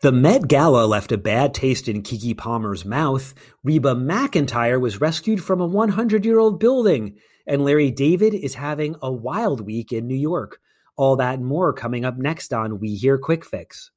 The Met Gala left a bad taste in Keke Palmer's mouth. Reba McEntire was rescued from a 100 year old building. And Larry David is having a wild week in New York. All that and more coming up next on We Hear Quick Fix.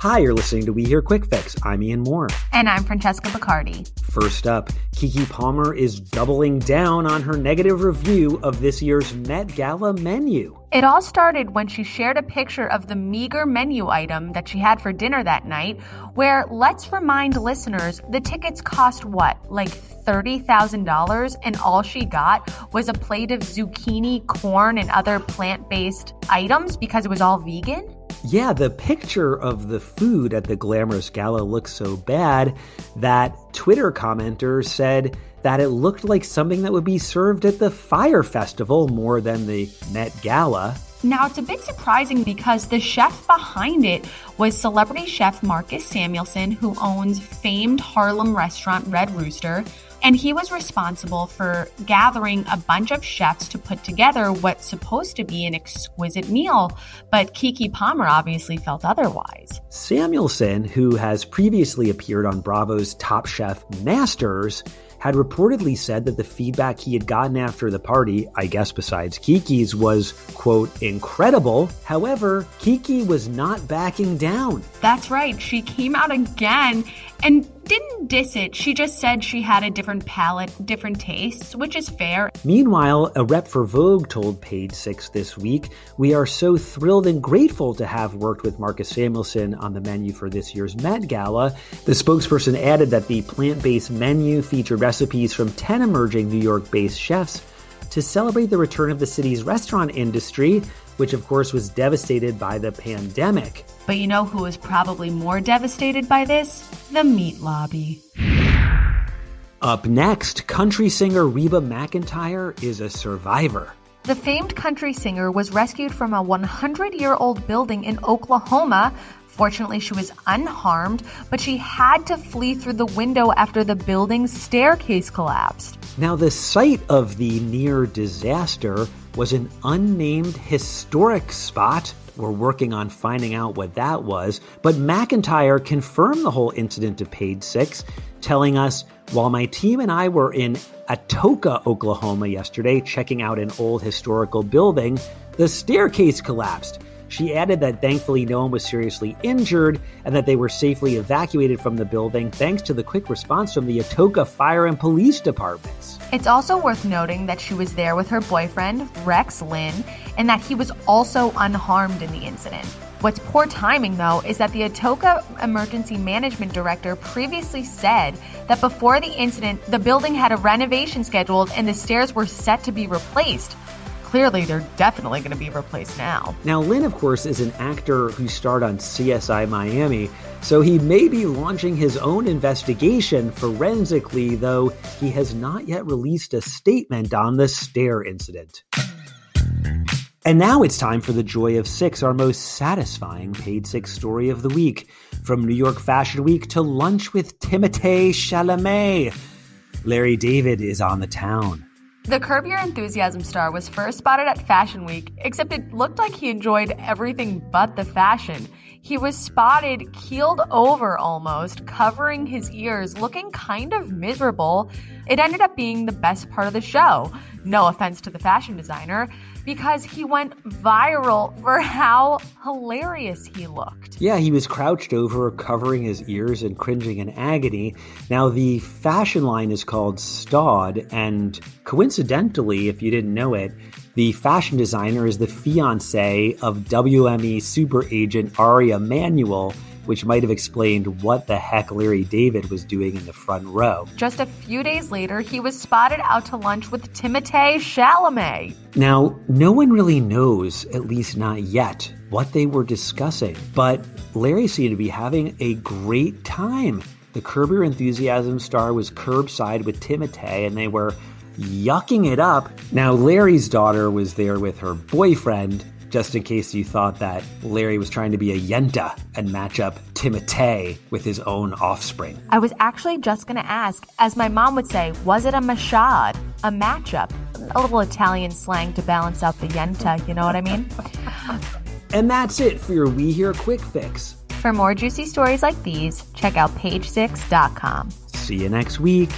Hi, you're listening to We Hear Quick Fix. I'm Ian Moore. And I'm Francesca Bacardi. First up, Keke Palmer is doubling down on her negative review of this year's Met Gala menu. It all started when she shared a picture of the meager menu item that she had for dinner that night, where, let's remind listeners, the tickets cost what? Like $30,000, and all she got was a plate of zucchini, corn, and other plant based items because it was all vegan? Yeah, the picture of the food at the glamorous gala looked so bad that Twitter commenters said that it looked like something that would be served at the Fyre Festival more than the Met Gala. Now, it's a bit surprising because the chef behind it was celebrity chef Marcus Samuelsson, who owns famed Harlem restaurant Red Rooster. And he was responsible for gathering a bunch of chefs to put together what's supposed to be an exquisite meal. But Keke Palmer obviously felt otherwise. Samuelsson, who has previously appeared on Bravo's Top Chef Masters, had reportedly said that the feedback he had gotten after the party, I guess besides Keke's, was, quote, incredible. However, Keke was not backing down. That's right. She came out again and didn't diss it. She just said she had a different palate, different tastes, which is fair. Meanwhile, a rep for Vogue told Page Six this week, We are so thrilled and grateful to have worked with Marcus Samuelsson on the menu for this year's Met Gala. The spokesperson added that the plant based menu featured recipes from 10 emerging New York based chefs to celebrate the return of the city's restaurant industry, which of course was devastated by the pandemic. But you know who was probably more devastated by this? The meat lobby. Up next, country singer Reba McEntire is a survivor. The famed country singer was rescued from a 100 year old building in Oklahoma. Fortunately, she was unharmed, but she had to flee through the window after the building's staircase collapsed. Now, the site of the near disaster was an unnamed historic spot. We're working on finding out what that was, but McEntire confirmed the whole incident to Page Six, telling us while my team and I were in Atoka, Oklahoma yesterday, checking out an old historical building, the staircase collapsed. She added that thankfully no one was seriously injured and that they were safely evacuated from the building thanks to the quick response from the Atoka Fire and Police Departments. It's also worth noting that she was there with her boyfriend, Rex Linn, and that he was also unharmed in the incident. What's poor timing, though, is that the Atoka Emergency Management Director previously said that before the incident, the building had a renovation scheduled and the stairs were set to be replaced. Clearly, they're definitely going to be replaced now. Now, Linn, of course, is an actor who starred on CSI Miami, so he may be launching his own investigation forensically, though he has not yet released a statement on the stair incident. And now it's time for the Joy of Six, our most satisfying Page Six story of the week. From New York Fashion Week to lunch with Timothée Chalamet. Larry David is on the town. The Curb Your Enthusiasm star was first spotted at Fashion Week, except it looked like he enjoyed everything but the fashion. He was spotted keeled over almost, covering his ears, looking kind of miserable. It ended up being the best part of the show. No offense to the fashion designer, because he went viral for how hilarious he looked. Yeah, he was crouched over, covering his ears and cringing in agony. Now, the fashion line is called Staud, and coincidentally, if you didn't know it, the fashion designer is the fiance of WME super agent Ari Emanuel which might have explained what the heck Larry David was doing in the front row. Just a few days later, he was spotted out to lunch with Timothée Chalamet. Now, no one really knows, at least not yet, what they were discussing. But Larry seemed to be having a great time. The Curb Your Enthusiasm star was curbside with Timothée, and they were yucking it up. Now, Larry's daughter was there with her boyfriend, just in case you thought that Larry was trying to be a Yenta and match up Timothée with his own offspring. I was actually just going to ask, as my mom would say, was it a mashad, a matchup? A little Italian slang to balance out the Yenta, you know what I mean? and that's it for your We Hear Quick Fix. For more juicy stories like these, check out page6.com. See you next week.